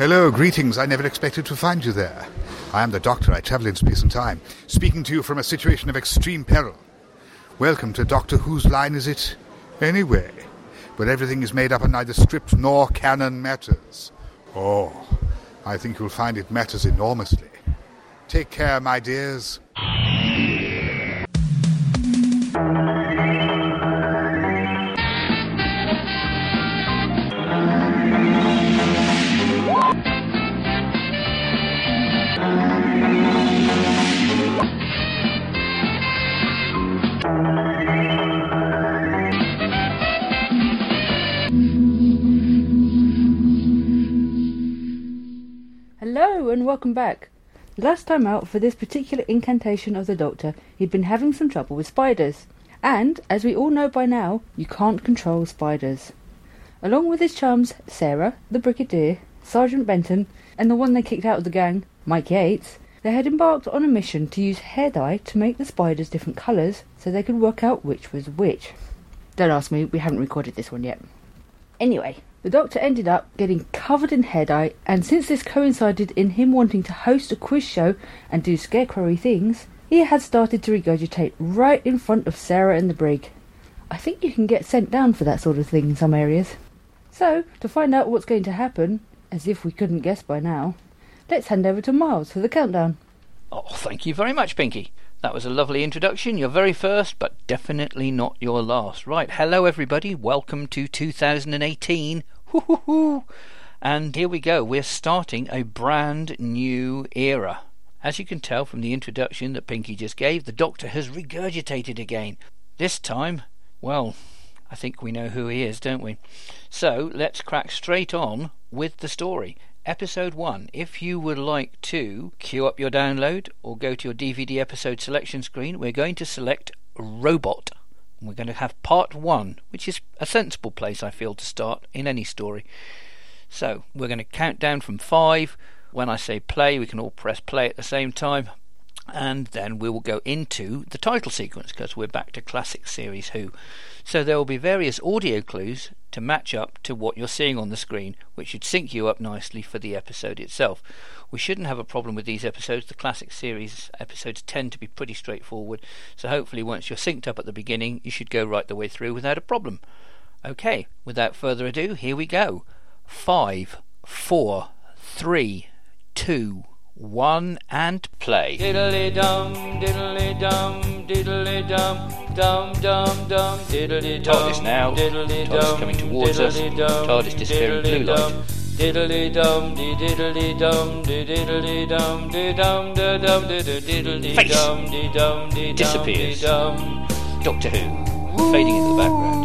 Hello, greetings. I never expected to find you there. I am the Doctor. I travel in space and time, speaking to you from a situation of extreme peril. Welcome to Doctor Whose line is it? Anyway, where everything is made up and neither script nor canon matters. Oh, I think you'll find it matters enormously. Take care, my dears. And welcome back. Last time out for this particular incantation of the Doctor, he'd been having some trouble with spiders. And, as we all know by now, you can't control spiders. Along with his chums, Sarah, the Brigadier, Sergeant Benton, and the one they kicked out of the gang, Mike Yates, they had embarked on a mission to use hair dye to make the spiders different colours so they could work out which was which. Don't ask me, we haven't recorded this one yet. Anyway, the Doctor ended up getting covered in dye, and since this coincided in him wanting to host a quiz show and do scarecrowy things, he had started to regurgitate right in front of Sarah and the brig. I think you can get sent down for that sort of thing in some areas. So, to find out what's going to happen, as if we couldn't guess by now, let's hand over to Miles for the countdown. Oh, thank you very much, Pinky. That was a lovely introduction. Your very first, but definitely not your last. Right, hello everybody. Welcome to 2018. Hoo-hoo-hoo. And here we go. We're starting a brand new era. As you can tell from the introduction that Pinky just gave, the Doctor has regurgitated again. This time, well, I think we know who he is, don't we? So let's crack straight on with the story. Episode 1. If you would like to queue up your download or go to your DVD episode selection screen, we're going to select Robot. We're going to have part 1, which is a sensible place, I feel, to start in any story. So we're going to count down from 5. When I say play, we can all press play at the same time and then we will go into the title sequence because we're back to classic series Who. So there will be various audio clues to match up to what you're seeing on the screen, which should sync you up nicely for the episode itself. We shouldn't have a problem with these episodes. The classic series episodes tend to be pretty straightforward, so hopefully once you're synced up at the beginning, you should go right the way through without a problem. Okay, without further ado, here we go. Five, four, three, two, one and play. Diddly dum, diddly dum, diddly dum, dum dum dum, diddly dum. TARDIS now. Diddly TARDIS coming towards us. TARDIS disappearing blue light. Diddly dum, diddly dum, diddly dum, dum, dum, di di diddly dum, dum, Disappears. Doctor Who, fading into the background.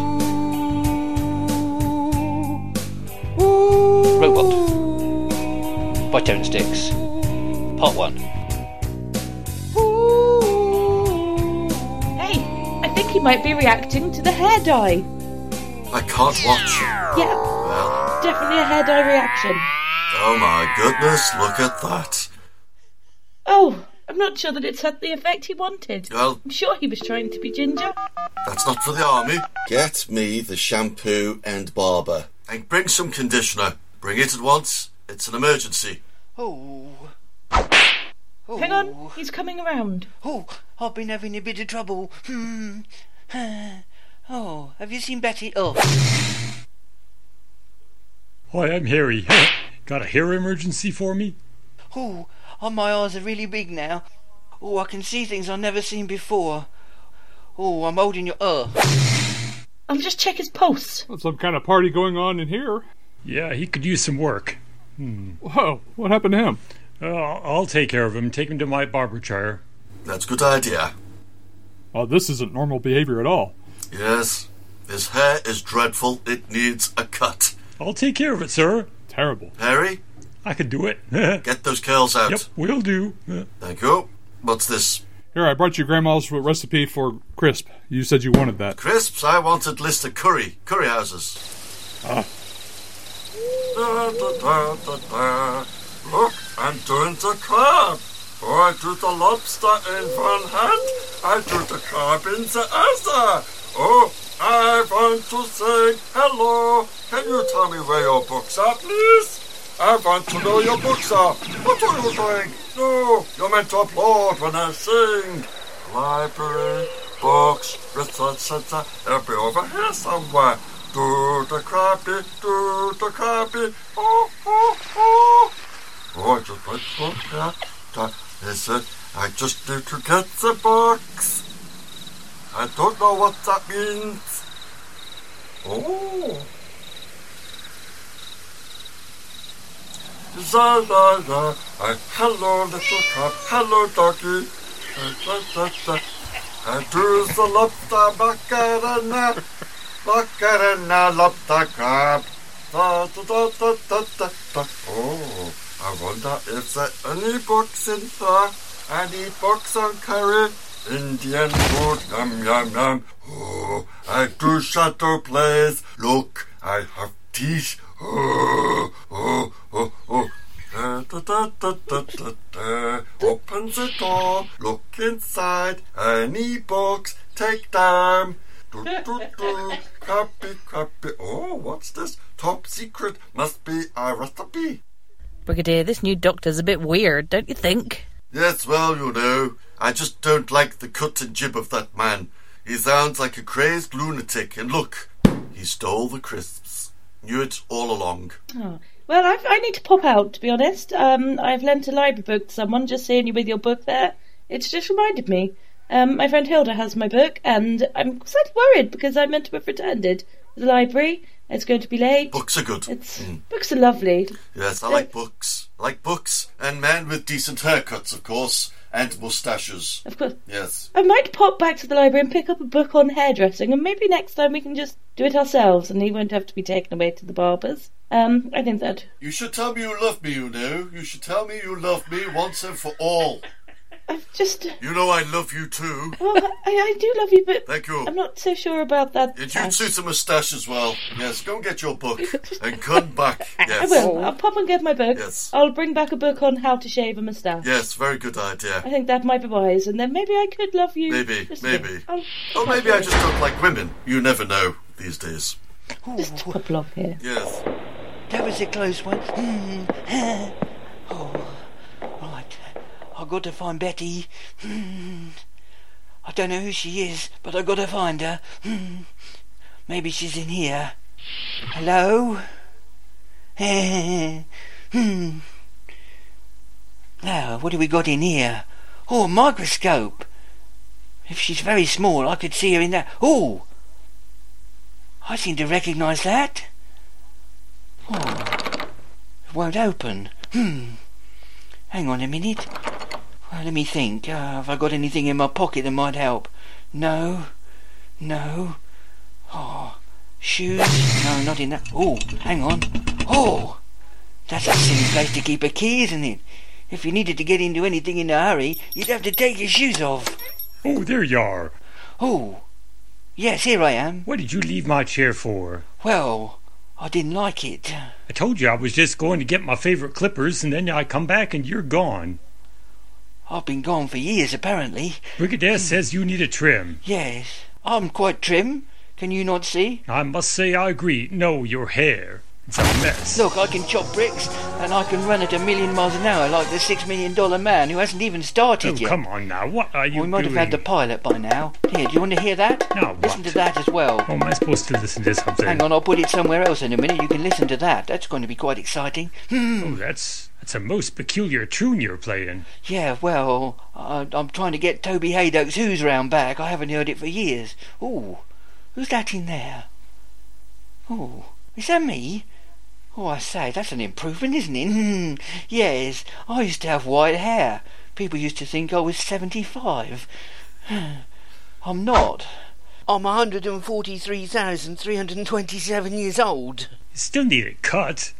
Robot by Terrance Dicks. Part 1. Hey, I think he might be reacting to the hair dye. I can't watch. Yeah, Well, definitely a hair dye reaction. oh my goodness, look at that. Oh, I'm not sure that it's had the effect he wanted. Well, I'm sure he was trying to be ginger. that's not for the army. Get me the shampoo and barber. And bring some conditioner. Bring it at once. It's an emergency. Oh. Oh. Hang on, he's coming around. Oh, I've been having a bit of trouble. Hmm. Oh, have you seen Betty? Oh. Hi, I'm Harry. Got a hair emergency for me? Oh, oh, my eyes are really big now. Oh, I can see things I've never seen before. Oh, I'm holding your. Uh. I'll just check his pulse. Some kind of party going on in here. Yeah, he could use some work. Whoa, what happened to him? Uh, I'll take care of him. Take him to my barber chair. That's a good idea. Oh, this isn't normal behavior at all. Yes. His hair is dreadful. It needs a cut. I'll take care of it, sir. Terrible. Harry, I can do it. get those curls out. Yep, will do. Uh, Thank you. What's this? Here, I brought you Grandma's recipe for crisp. You said you wanted that. Crisps? I wanted list of curry. Curry houses. Ah. Da, da, da, da, da. Look, I'm doing the crab. Oh, I do the lobster in one hand, I do the crab in the other. Oh, I want to say hello. Can you tell me where your books are, please? I want to know your books are. What are you doing? No, you're meant to applaud when I sing. Library, books, research centre, they'll be over here somewhere. Do the crabby, do the crabby, oh, oh, oh. Oh, I just went here. That is it. I just need to get the box. I don't know what that means. Oh. La la la. Uh, hello, little crab. Hello, doggy. Uh, da, da, da. Uh, do the lobster macarena. Macarena, lobster crab. Da, da, da, da, da, da. Oh, I wonder if there any books in there. Any books on curry? Indian food, yum yum yum. Oh, I do shadow plays. Look, I have teeth. Oh, oh, oh, oh. Da, da, da, da, da. Open the door, look inside. Any books, take them. Do, do, do. Copy, copy. Oh, what's this? Top secret. Must be a recipe. Brigadier, this new doctor's a bit weird, don't you think? Yes, well, you know, I just don't like the cut and jib of that man. He sounds like a crazed lunatic, and look, he stole the crisps. Knew it all along. Oh. Well, I've, I need to pop out, to be honest. Um, I've lent a library book to someone, just seeing you with your book there. It's just reminded me. Um, my friend Hilda has my book, and I'm slightly worried because I meant to have returned it to the library. It's going to be late. Books are good. It's Mm. books are lovely. Yes, I like books. I like books, and men with decent haircuts, of course, and moustaches. Of course. Yes. I might pop back to the library and pick up a book on hairdressing, and maybe next time we can just do it ourselves, and he won't have to be taken away to the barber's. Um, I think that You should tell me you love me, you know. You should tell me you love me once and for all. I've just. Uh, you know I love you too. Well, I, I do love you, but Thank you. I'm not so sure about that. And you'd suit a moustache as well. Yes, go and get your book and come back. Yes. I will. I'll pop and get my book. Yes. I'll bring back a book on how to shave a moustache. Yes, very good idea. I think that might be wise, and then maybe I could love you. Maybe, just a bit. maybe. I'll Or maybe I just don't like women. You never know these days. just a couple off here. Yes. That was a close one. Oh, right. I've got to find Betty. I don't know who she is, but I've got to find her. Maybe she's in here. Hello? Now, what have we got in here? Oh, a microscope. If she's very small, I could see her in that. Oh! I seem to recognise that. Oh, it won't open. Hmm. Hang on a minute. Well, let me think. Uh, have I got anything in my pocket that might help? No. No. Oh, shoes? No, not in that. Oh, hang on. Oh, that's a silly place to keep a key, isn't it? If you needed to get into anything in a hurry, you'd have to take your shoes off. Oh, there you are. Oh, yes, here I am. What did you leave my chair for? Well, I didn't like it. I told you I was just going to get my favorite clippers, and then I come back and you're gone. I've been gone for years, apparently. Brigadier says you need a trim. Yes, I'm quite trim. Can you not see? I must say I agree. No, your hair. It's a mess. Look, I can chop bricks, and I can run at a million miles an hour like the six million dollar man who hasn't even started Oh, yet. come on now. What are you doing? we might doing? have had the pilot by now. Here, do you want to hear that? No, Listen what? to that as well. Oh, am I supposed to listen to something? Hang on, I'll put it somewhere else in a minute. You can listen to that. That's going to be quite exciting. Hmm. Oh, that's that's a most peculiar tune you're playing. Yeah, well, I, I'm trying to get Toby Hadoke's Who's round back. I haven't heard it for years. Ooh, who's that in there? Oh, is that me? Oh, I say, that's an improvement, isn't it? Yes, I used to have white hair. People used to think I was 75. I'm not. I'm 143,327 years old. You still need it cut.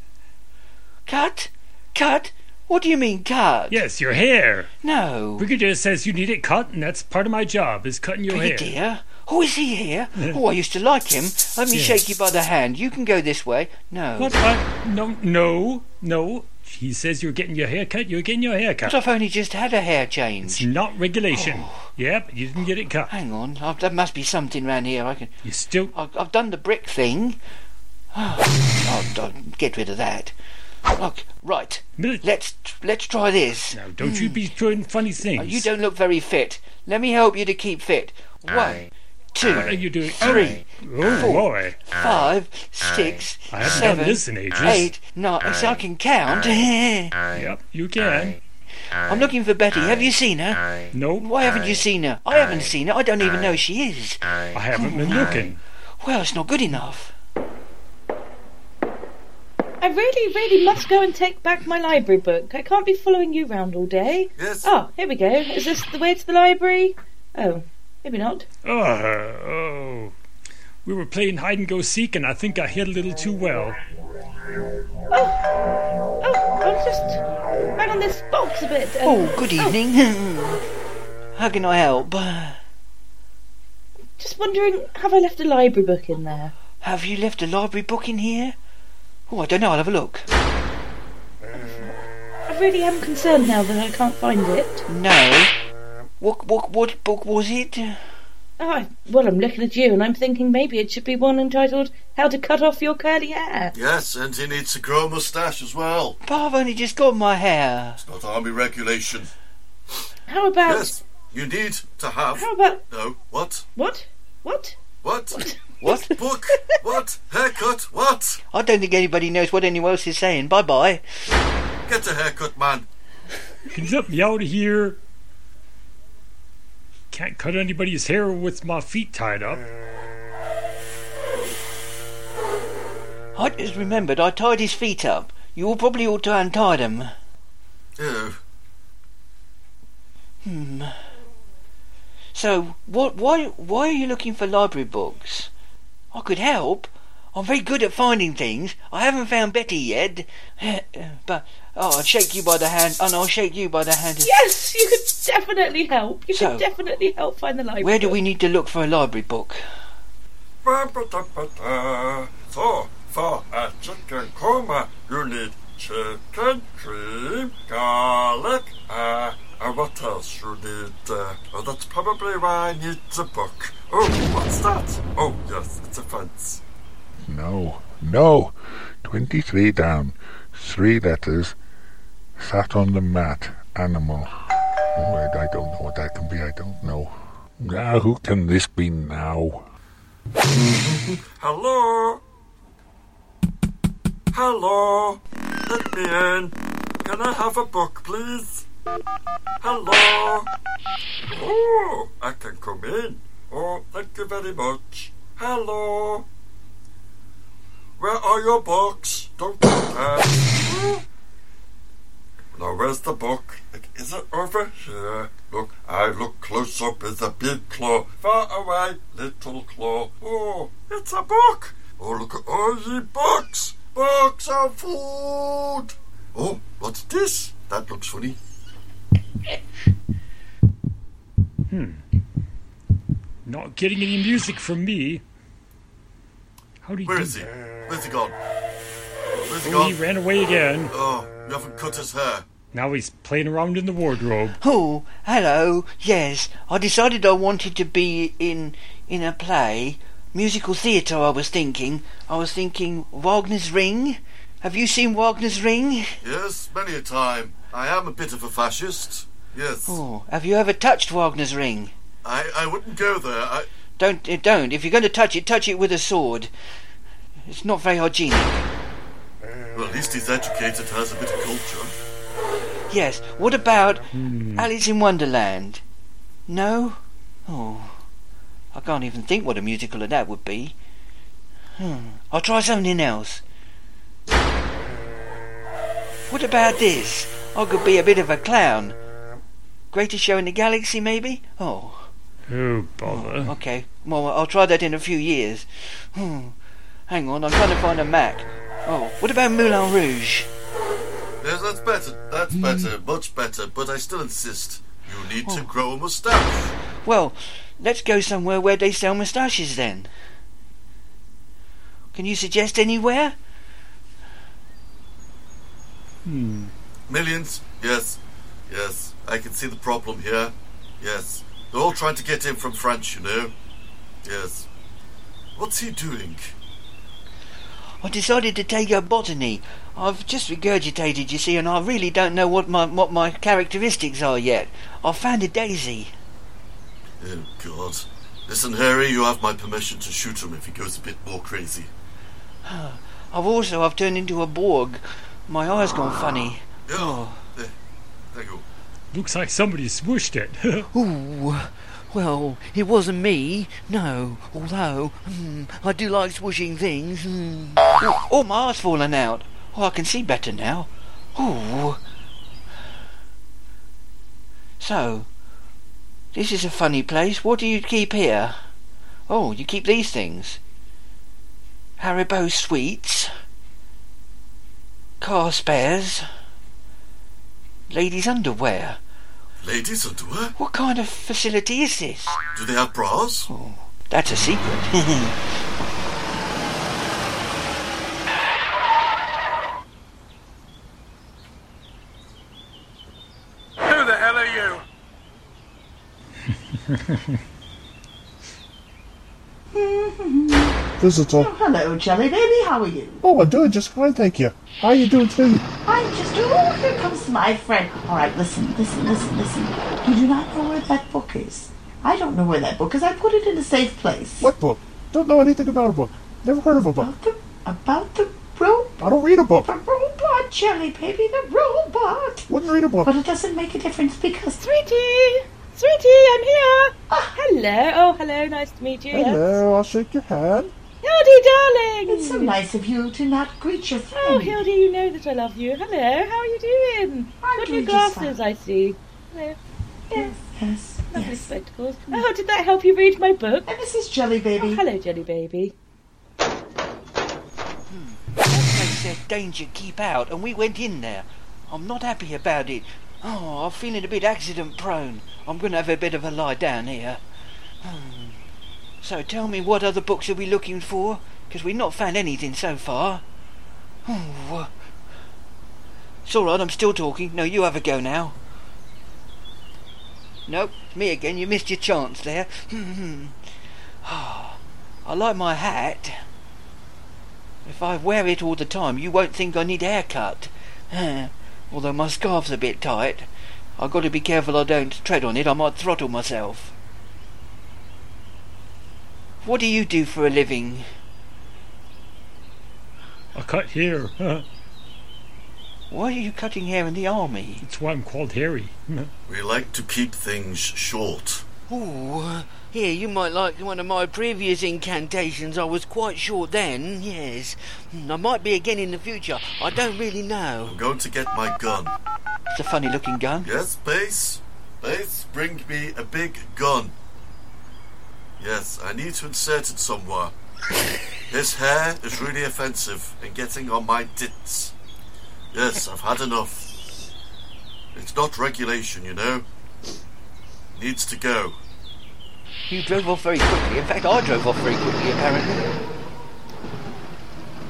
Cut? Cut? What do you mean, cut? Yes, your hair. No. Brigadier says you need it cut, and that's part of my job is cutting your hair. Brigadier? Oh, is he here? Oh, I used to like him. Let me Yes. shake you by the hand. You can go this way. No. What? I, no, no, no. He says you're getting your hair cut. You're getting your hair cut. But I've only just had a hair change. It's not regulation. Oh. Yep, you didn't get it cut. Hang on. i there must be something round here. I can. You still. I've, I've done the brick thing. Oh, I'll, I'll get rid of that. Look, right. Mil- Let's let's try this. Now, don't you be hmm. doing funny things. Oh, you don't look very fit. Let me help you to keep fit. One, two, What are you doing? three, Oh, four, boy. five, six, I haven't seven, done this in ages. eight, nine. So I can count. Yep, you can. I'm looking for Betty. Have you seen her? No, Why haven't you seen her? I haven't seen her. I don't even know she is. I haven't been looking. Well, it's not good enough. I really, really must go and take back my library book. I can't be following you round all day. Yes. Oh, here we go. Is this the way to the library? Oh, maybe not. Oh, oh. We were playing hide and go seek, and I think I hit a little too well. Oh, oh, I was just right on this box a bit. and- Oh, good oh. evening. How can I help? Just wondering, have I left a library book in there? Have you left a library book in here? Oh, I don't know. I'll have a look. I really am concerned now that I can't find it. No. What what what book was it? Oh, I, well, I'm looking at you and I'm thinking maybe it should be one entitled How to Cut Off Your Curly Hair. Yes, and he needs to grow a moustache as well. But I've only just got my hair. It's not army regulation. How about. Yes, you need to have. How about. No, what? What? What? What? What? Book? what? Haircut? What? I don't think anybody knows what anyone else is saying. Bye bye. Get a haircut, man. Can you let me out of here? Can't cut anybody's hair with my feet tied up. I just remembered I tied his feet up. You all probably ought to untie them. Oh, Hmm. So, what? Why? Why are you looking for library books? I could help. I'm very good at finding things. I haven't found Betty yet, but oh, I'll shake you by the hand, and I'll shake you by the hand. Yes, you could definitely help. You So- could definitely help find the library. Where do book. we need to look for a library book? Ba-ba-da-ba-da. So, for a chicken korma, you need chicken, cream, garlic, uh, and what else you need? Uh, oh, that's probably why I need the book. Oh, what's that? Oh, yes, it's a fence. No, no. 23 down. Three letters. Sat on the mat. Animal. Oh, I, I don't know what that can be. I don't know. Now, who can this be now? Hello? Hello? Let me in. Can I have a book, please? Hello? Oh, I can come in. Oh, thank you very much. Hello? Where are your books? Don't do. Now, where's the book? Is it over here? Look, I look close up. It's a big claw. Far away, little claw. Oh, it's a book. Oh, look at all ye books. Books of food. Oh, what's this? That looks funny. Hmm. Not getting any music from me. How do you Where do is he? that? Where's he gone? Where's he Oh, he ran away again. Oh, you haven't cut his hair. Now he's playing around in the wardrobe. Oh, hello. Yes, I decided I wanted to be in in a play, musical theatre. I was thinking. I was thinking Wagner's Ring. Have you seen Wagner's Ring? Yes, many a time. I am a bit of a fascist. Yes. Oh, have you ever touched Wagner's Ring? I, I wouldn't go there. I, Don't don't. If you're going to touch it, touch it with a sword. It's not very hygienic. well, at least he's educated, has a bit of culture. Yes. What about Alice in Wonderland? No. Oh, I can't even think what a musical of that would be. Hmm. I'll try something else. What about this? I could be a bit of a clown. Greatest show in the galaxy, maybe? Oh, Oh, bother. okay. Well, I'll try that in a few years. Hmm. Hang on, I'm trying to find a Mac. Oh, what about Moulin Rouge? Yes, that's better. That's better. Much better. But I still insist. You need to grow a moustache. Well, let's go somewhere where they sell moustaches then. Can you suggest anywhere? Hmm. Millions? Yes. Yes. I can see the problem here. Yes. They're all trying to get in from France, you know. Yes. What's he doing? I decided to take up botany. I've just regurgitated, you see, and I really don't know what my what my characteristics are yet. I've found a daisy. Oh, God. Listen, Harry, you have my permission to shoot him if he goes a bit more crazy. I've also I've turned into a Borg. My eye's gone funny. Yeah, oh. there, there you go. Looks like somebody swooshed it. Ooh, well, it wasn't me. No, although hmm, I do like swooshing things. Hmm. Oh, oh, my eye's fallen out. Oh, I can see better now. Ooh. So, this is a funny place. What do you keep here? Oh, you keep these things. Haribo sweets. Car spares. Ladies' underwear. Ladies' underwear? What kind of facility is this? Do they have bras? Oh, that's a secret. Who the hell are you? Visitor. Hello, Jelly Baby. How are you? Oh, I'm doing just fine, thank you. How are you doing too? I'm just. Oh, here comes my friend. All right, listen, listen, listen, listen. You do not know where that book is. I don't know where that book is. I put it in a safe place. What book? Don't know anything about a book. Never heard of a book. About the about the robot. I don't read a book. The robot, Jelly Baby. The robot. Wouldn't read a book. But it doesn't make a difference because. Sweetie! Sweetie, I'm here! Ah, hello. Oh, hello. Nice to meet you. yes. Hello, I'll shake your hand. Hildy, darling! It's so nice of you to not greet your friend. Oh, Hildy, you know that I love you. Hello, how are you doing? I'm Got new doing just glasses, fine. I see. Hello. Yes, yes, Lovely yes. spectacles. Oh, did that help you read my book? And this is Jelly Baby. Oh, hello, Jelly Baby. Hmm. They said danger, keep out, and we went in there. I'm not happy about it. Oh, I'm feeling a bit accident prone. I'm going to have a bit of a lie down here. Hmm. So tell me, what other books are we looking for? Because we've not found anything so far. Oh, it's all right. I'm still talking. No, you have a go now. Nope, me again. You missed your chance there. Ah, I like my hat. If I wear it all the time, you won't think I need a haircut. Although my scarf's a bit tight. I've got to be careful I don't tread on it. I might throttle myself. What do you do for a living? I cut hair. Why are you cutting hair in the army? That's why I'm called Harry. We like to keep things short. Ooh, here, you might like one of my previous incantations. I was quite short then, yes. Hmm, I might be again in the future. I don't really know. I'm going to get my gun. It's a funny looking gun. Yes, Base? Base, bring me a big gun. Yes, I need to insert it somewhere. His hair is really offensive and getting on my tits. Yes, I've had enough. It's not regulation, you know. Needs to go. You drove off very quickly. In fact, I drove off very quickly, apparently.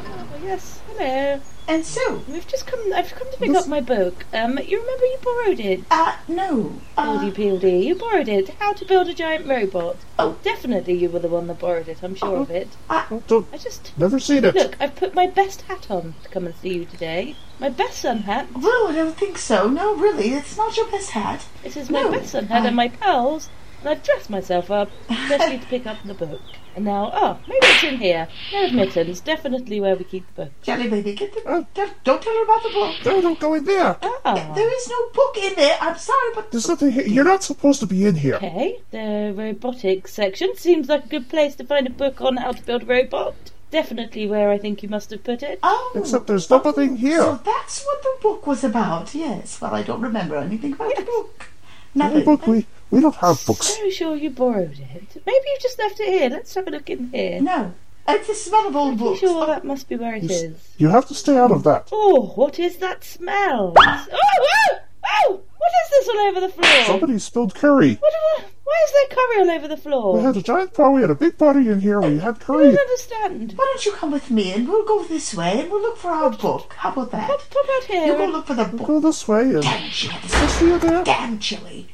Oh, yes. Hello. And so, We've just come. I've come to pick up my book. Um, you remember you borrowed it? uh, no. Uh, Hildy Peeldy, you borrowed it. How to build a giant robot. Oh. definitely you were the one that borrowed it. I'm sure of it. Oh, don't, I just never seen it. look. I've put my best hat on to come and see you today. My best sun hat. No, I don't think so. No, really, it's not your best hat. This is my No, best sun hat I- and my pals. And I've dressed myself up, especially to pick up the book. And now, oh, maybe it's in here. No admittance. Definitely where we keep the book. Jelly Baby, get the. Don't, don't tell her about the book. No, don't go in there. Ah. There is no book in there. I'm sorry, but There's nothing here. You're not supposed to be in here. Okay, the robotics section seems like a good place to find a book on how to build a robot. Definitely where I think you must have put it. oh, Except there's nothing here. so that's what the book was about. Yes. Well, I don't remember anything about the book. No Nothing. book. We, we don't have books. So sure you borrowed it. Maybe you just left it here. Let's have a look in here. No. It's the smell of old Pretty books. sure that must be where it You s- You have to stay out of that. Oh, what is that smell? Ah! Oh, oh, oh! What is this all over the floor? Somebody spilled curry. What, what, why is there curry all over the floor? We had a giant party. We had a big party in here. We had curry. I curry. don't understand. Why don't you come with me and we'll go this way and we'll look for our book. How about that? What, what about You here? go look for the book. Go this way and Damn chilly. I see you there. Damn chilly.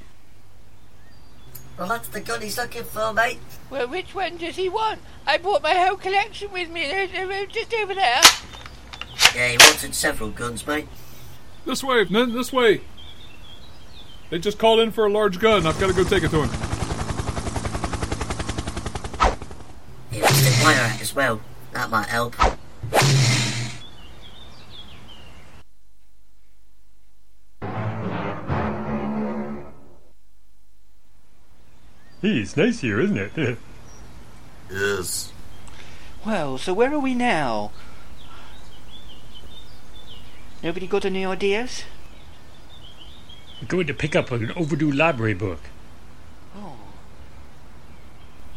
Well, that's the gun he's looking for, mate. Well, which one does he want? I brought my whole collection with me. They're- they're Just over there. Yeah, he wanted several guns, mate. This way, men, this way. They just called in for a large gun. I've got to go take it to him. Elastic wire out as well. That might help. Hey, it's nice here, isn't it? Yes. Well, so where are we now? Nobody got any ideas? We're going to pick up an overdue library book. Oh.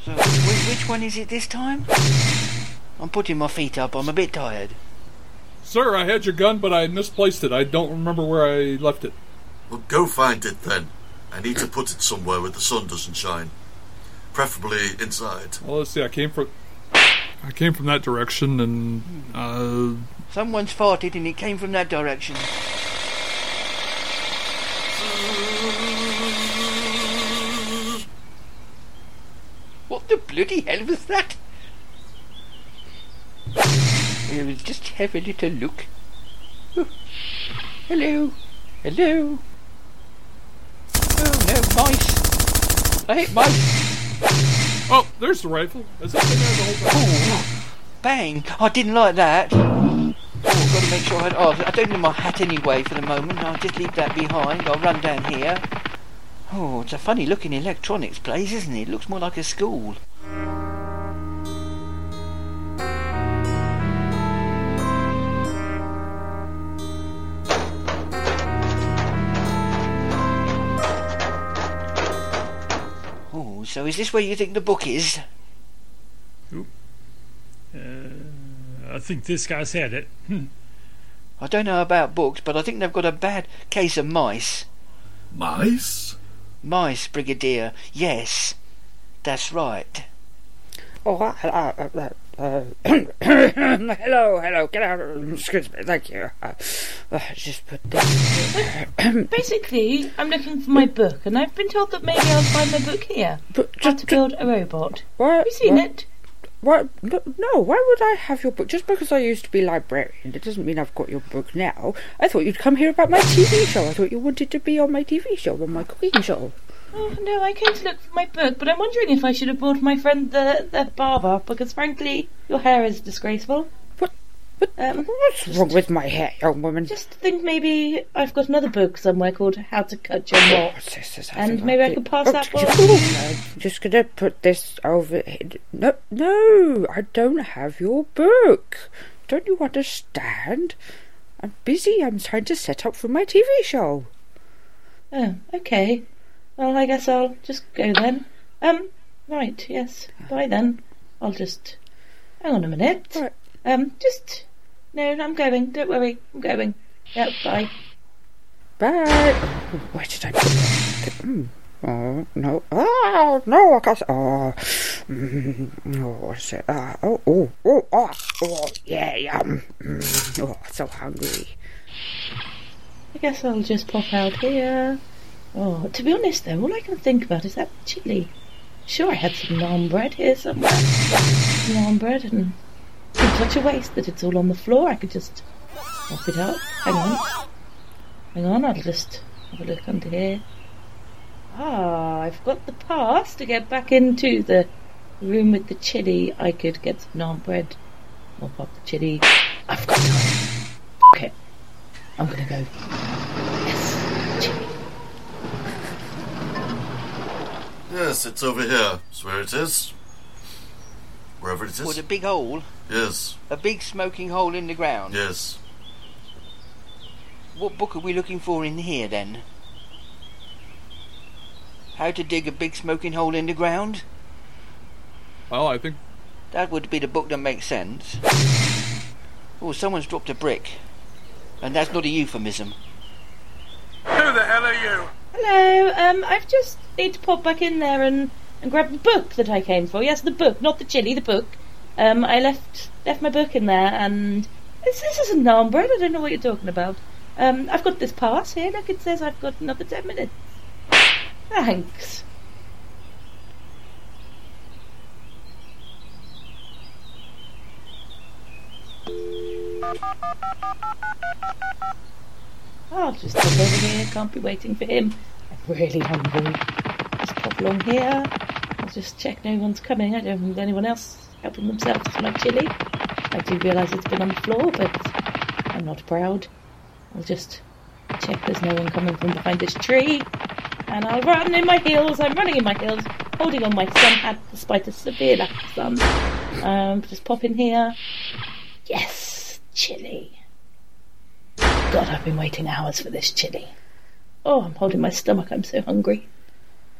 So, which one is it this time? I'm putting my feet up. I'm a bit tired. Sir, I had your gun, but I misplaced it. I don't remember where I left it. Well, go find it then. I need to put it somewhere where the sun doesn't shine. Preferably inside. Well, let's see. I came from. I came from that direction, and uh, Someone's farted and it came from that direction. What the bloody hell was that? We'll just have a little look. Oh, Hello. Hello. Oh no, mice. I hate mice. oh, there's the rifle. Has that been there the whole time? Bang! I didn't like that. Oh, I've got to make sure I. Oh, I don't need my hat anyway for the moment. I'll just leave that behind. I'll run down here. Oh, it's a funny looking electronics place, isn't it? It looks more like a school. So is this where you think the book is? Uh, I think this guy's had it. Hmm. I don't know about books, but I think they've got a bad case of mice. Mice? Mice, Brigadier. Yes, that's right. Oh, uh, uh, uh, uh, hello, hello, get out. Of excuse me, thank you. Uh, uh, just put this. Basically, I'm looking for my book, and I've been told that maybe I'll find my book here. But How to build a robot. What? Have you seen what? it? What? No, no, why would I have your book? Just because I used to be librarian, it doesn't mean I've got your book now. I thought you'd come here about my TV show. I thought you wanted to be on my TV show, on my cooking show. Oh no, I came to look for my book, but I'm wondering if I should have brought my friend the the barber, because frankly, your hair is disgraceful. What? Um, What's wrong with my hair, young woman? just think maybe I've got another book somewhere called How to Cut Your Knot, I and maybe I could pass Oh, that j- I'm just gonna put this over. here. No, no, I don't have your book. Don't you understand? I'm busy. I'm trying to set up for my TV show. Oh, okay. Well, I guess I'll just go then. Um, right, yes. Bye then. I'll just hang on a minute. Um, just no, I'm going. Don't worry, I'm going. Yep, bye. Bye. Oh, where did I put that? Mm. Oh no! Oh no! I can't. Oh, mm, oh, what's it? Ah, oh, oh, oh, oh, oh, yeah, yum. Mm, oh, so hungry. I guess I'll just pop out here. Oh, to be honest though, all I can think about is that chili. Sure, I had some naan bread here somewhere. Naan bread, and it's such a waste that it's all on the floor. I could just mop it up. Hang on. Hang on, I'll just have a look under here. Ah, I've got the pass to get back into the room with the chili. I could get some naan bread, mop up the chili. I've got time. Okay, I'm gonna go. Yes, it's over here. That's where it is. Wherever it With a big hole, Yes, a big smoking hole in the ground. yes. What book are we looking for in here then? How to dig a big smoking hole in the ground? Well, I think That would be the book that makes sense. Oh, someone's dropped a brick. And that's not a euphemism. Who the hell are you? Hello, um, I've just need to pop back in there and, and grab the book that I came for. Yes, the book, not the chili, the book. Um, I left left my book in there, and this, this isn't number. I don't know what you're talking about. Um, I've got this pass here. Look, it says I've got another ten minutes. Thanks. I'll just pop over here, can't be waiting for him. I'm really hungry. Just pop along here. I'll just check no one's coming. I don't need anyone else helping themselves to my chili. I do realise it's been on the floor, but I'm not proud. I'll just check there's no one coming from behind this tree. And I'll run in my heels. I'm running in my heels, holding on my sun hat despite a severe lack of sun. Um, just pop in here. Yes, chili. God, I've been waiting hours for this chili. Oh, I'm holding my stomach. I'm so hungry.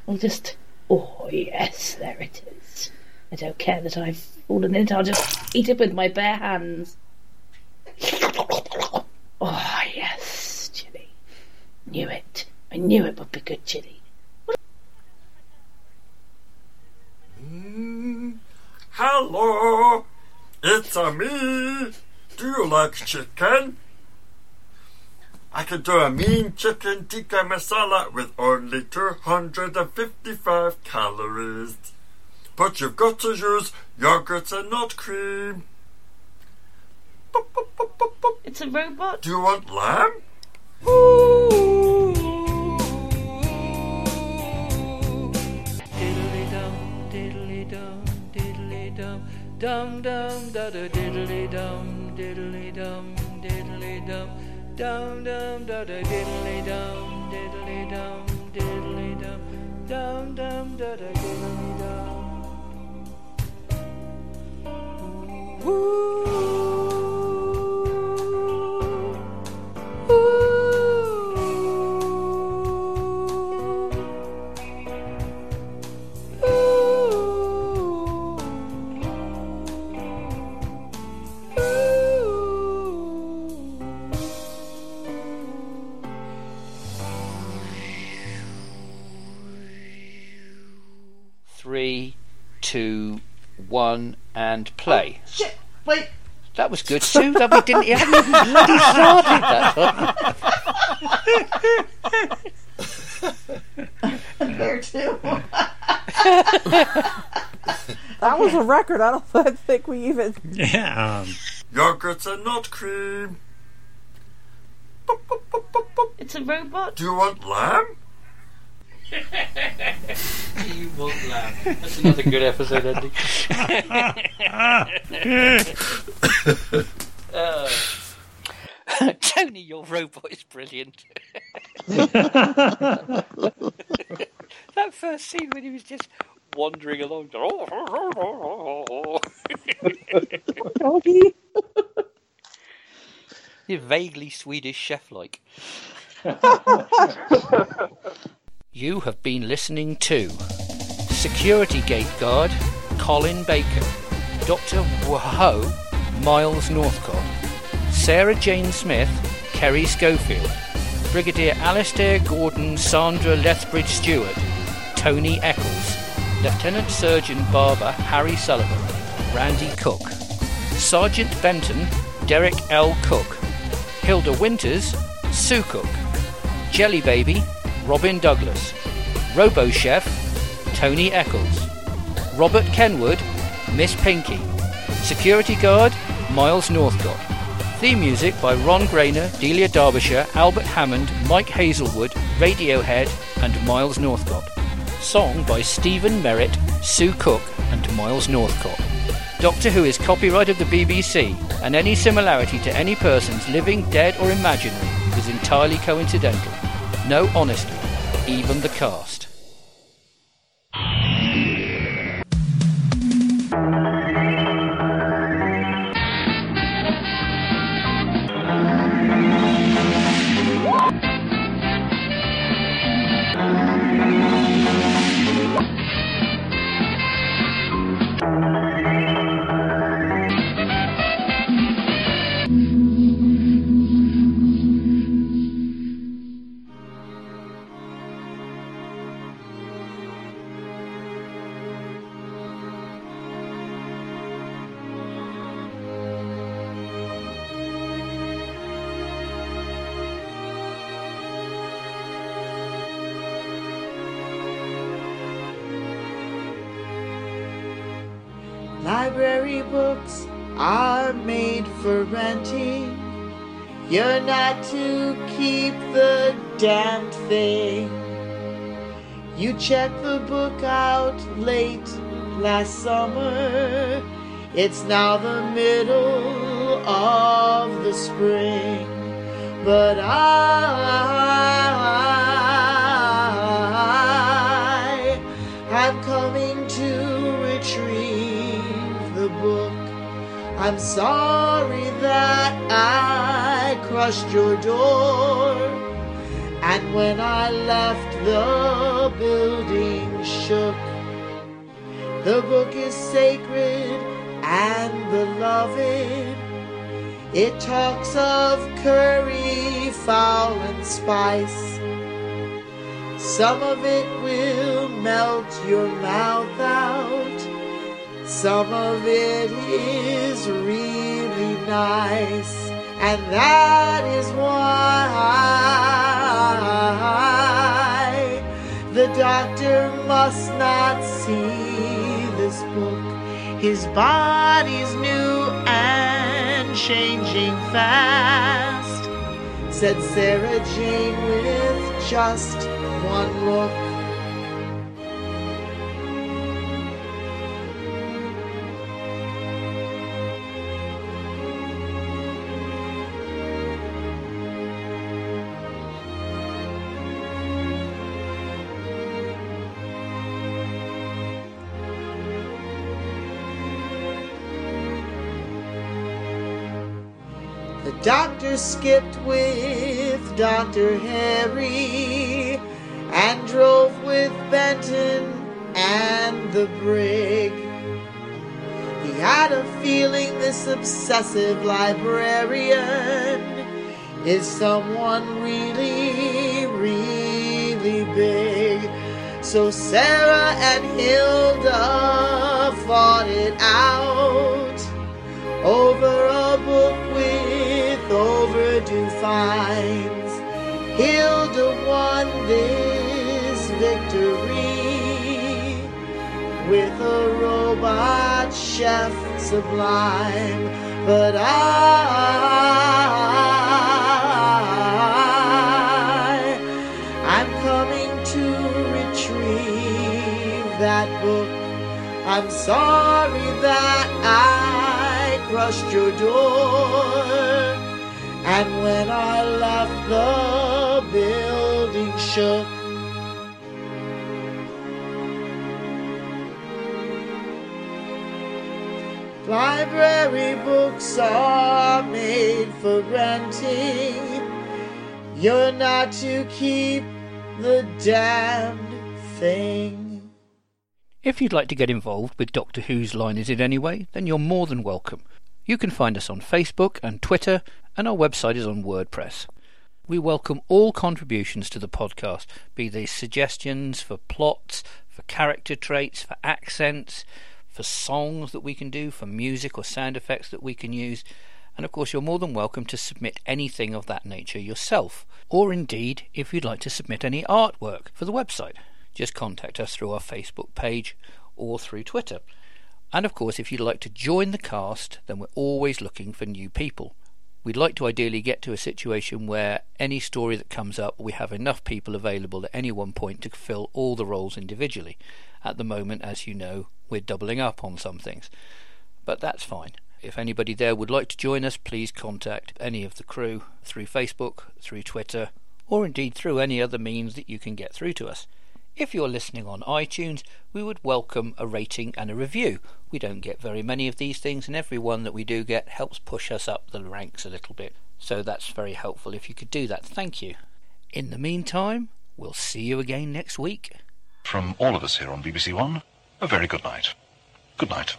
I'll just. Oh, yes, there it is. I don't care that I've fallen in it. I'll just eat it with my bare hands. Oh, yes, chili. Knew it. I knew it would be good chili. Mm, hello, it's a me. Do you like chicken? I can do a mean chicken tikka masala with only 255 calories. But you've got to use yogurt and not cream. It's a robot. Do you want lamb? Diddly dum, diddly dum, diddly dum, dum dum da da diddly dum, diddly dum, diddly dum, dum dum da da diddly dum, diddly dum, diddly dum, dum dum da da diddly dum. Three, two, one, and play. Shit! Wait. That was good, Sue. That we didn't. You haven't even bloody started that. there too. That was a record. I don't think we even. Yeah. Um, Yogurt and not cream. It's a robot. Do you want lamb? you won't laugh. That's another good episode ending. Uh, Tony, your robot is brilliant. that first scene when he was just wandering along. Doggy. You're vaguely Swedish chef like. You have been listening to. Security Gate Guard Colin Baker, Dr. Whoa Miles Northcott, Sarah Jane Smith, Kerry Schofield, Brigadier Alistair Gordon Sandra Lethbridge Stewart, Tony Eccles, Lieutenant Surgeon Barber Harry Sullivan, Randy Cook, Sergeant Benton Derek L. Cook, Hilda Winters Sue Cook, Jelly Baby Robin Douglas, Robo Chef Tony Eccles, Robert Kenwood Miss Pinky, Security Guard Miles Northcott. Theme music by Ron Grainer, Delia Derbyshire, Albert Hammond, Mike Hazelwood, Radiohead, and Miles Northcott. Song by Stephen Merritt, Sue Cook, and Miles Northcott. Doctor Who is copyright of the BBC, and any similarity to any persons living, dead, or imaginary is entirely coincidental. No honesty, even the cast. Last summer. It's now the middle of the spring. But I, I'm coming to retrieve the book. I'm sorry that I crushed your door. And when I left, the building shook. The book is sacred and beloved. It talks of curry, fowl, and spice. Some of it will melt your mouth out. Some of it is really nice. And that is why the doctor must not see. His body's new and changing fast, said Sarah Jane with just one look. Skipped with Dr. Harry and drove with Benton and the brig. He had a feeling this obsessive librarian is someone really, really big. So Sarah and Hilda fought it out over a book overdue fines. Hilda won this victory with a robot chef sublime. But I, I'm coming to retrieve that book. I'm sorry that I crushed your door. And when I left, the building shook. Library books are made for renting. You're not to keep the damned thing. If you'd like to get involved with Doctor Who's Line Is It Anyway, then you're more than welcome. You can find us on Facebook and Twitter, and our website is on WordPress. We welcome all contributions to the podcast, be they suggestions for plots, for character traits, for accents, for songs that we can do, for music or sound effects that we can use. And of course, you're more than welcome to submit anything of that nature yourself, or indeed, if you'd like to submit any artwork for the website, just contact us through our Facebook page or through Twitter. And of course, if you'd like to join the cast, then we're always looking for new people. We'd like to ideally get to a situation where any story that comes up, we have enough people available at any one point to fill all the roles individually. At the moment, as you know, we're doubling up on some things. But that's fine. If anybody there would like to join us, please contact any of the crew through Facebook, through Twitter, or indeed through any other means that you can get through to us. If you're listening on iTunes, we would welcome a rating and a review. We don't get very many of these things, and every one that we do get helps push us up the ranks a little bit. So that's very helpful if you could do that. Thank you. In the meantime, we'll see you again next week. From all of us here on BBC One, a very good night. Good night.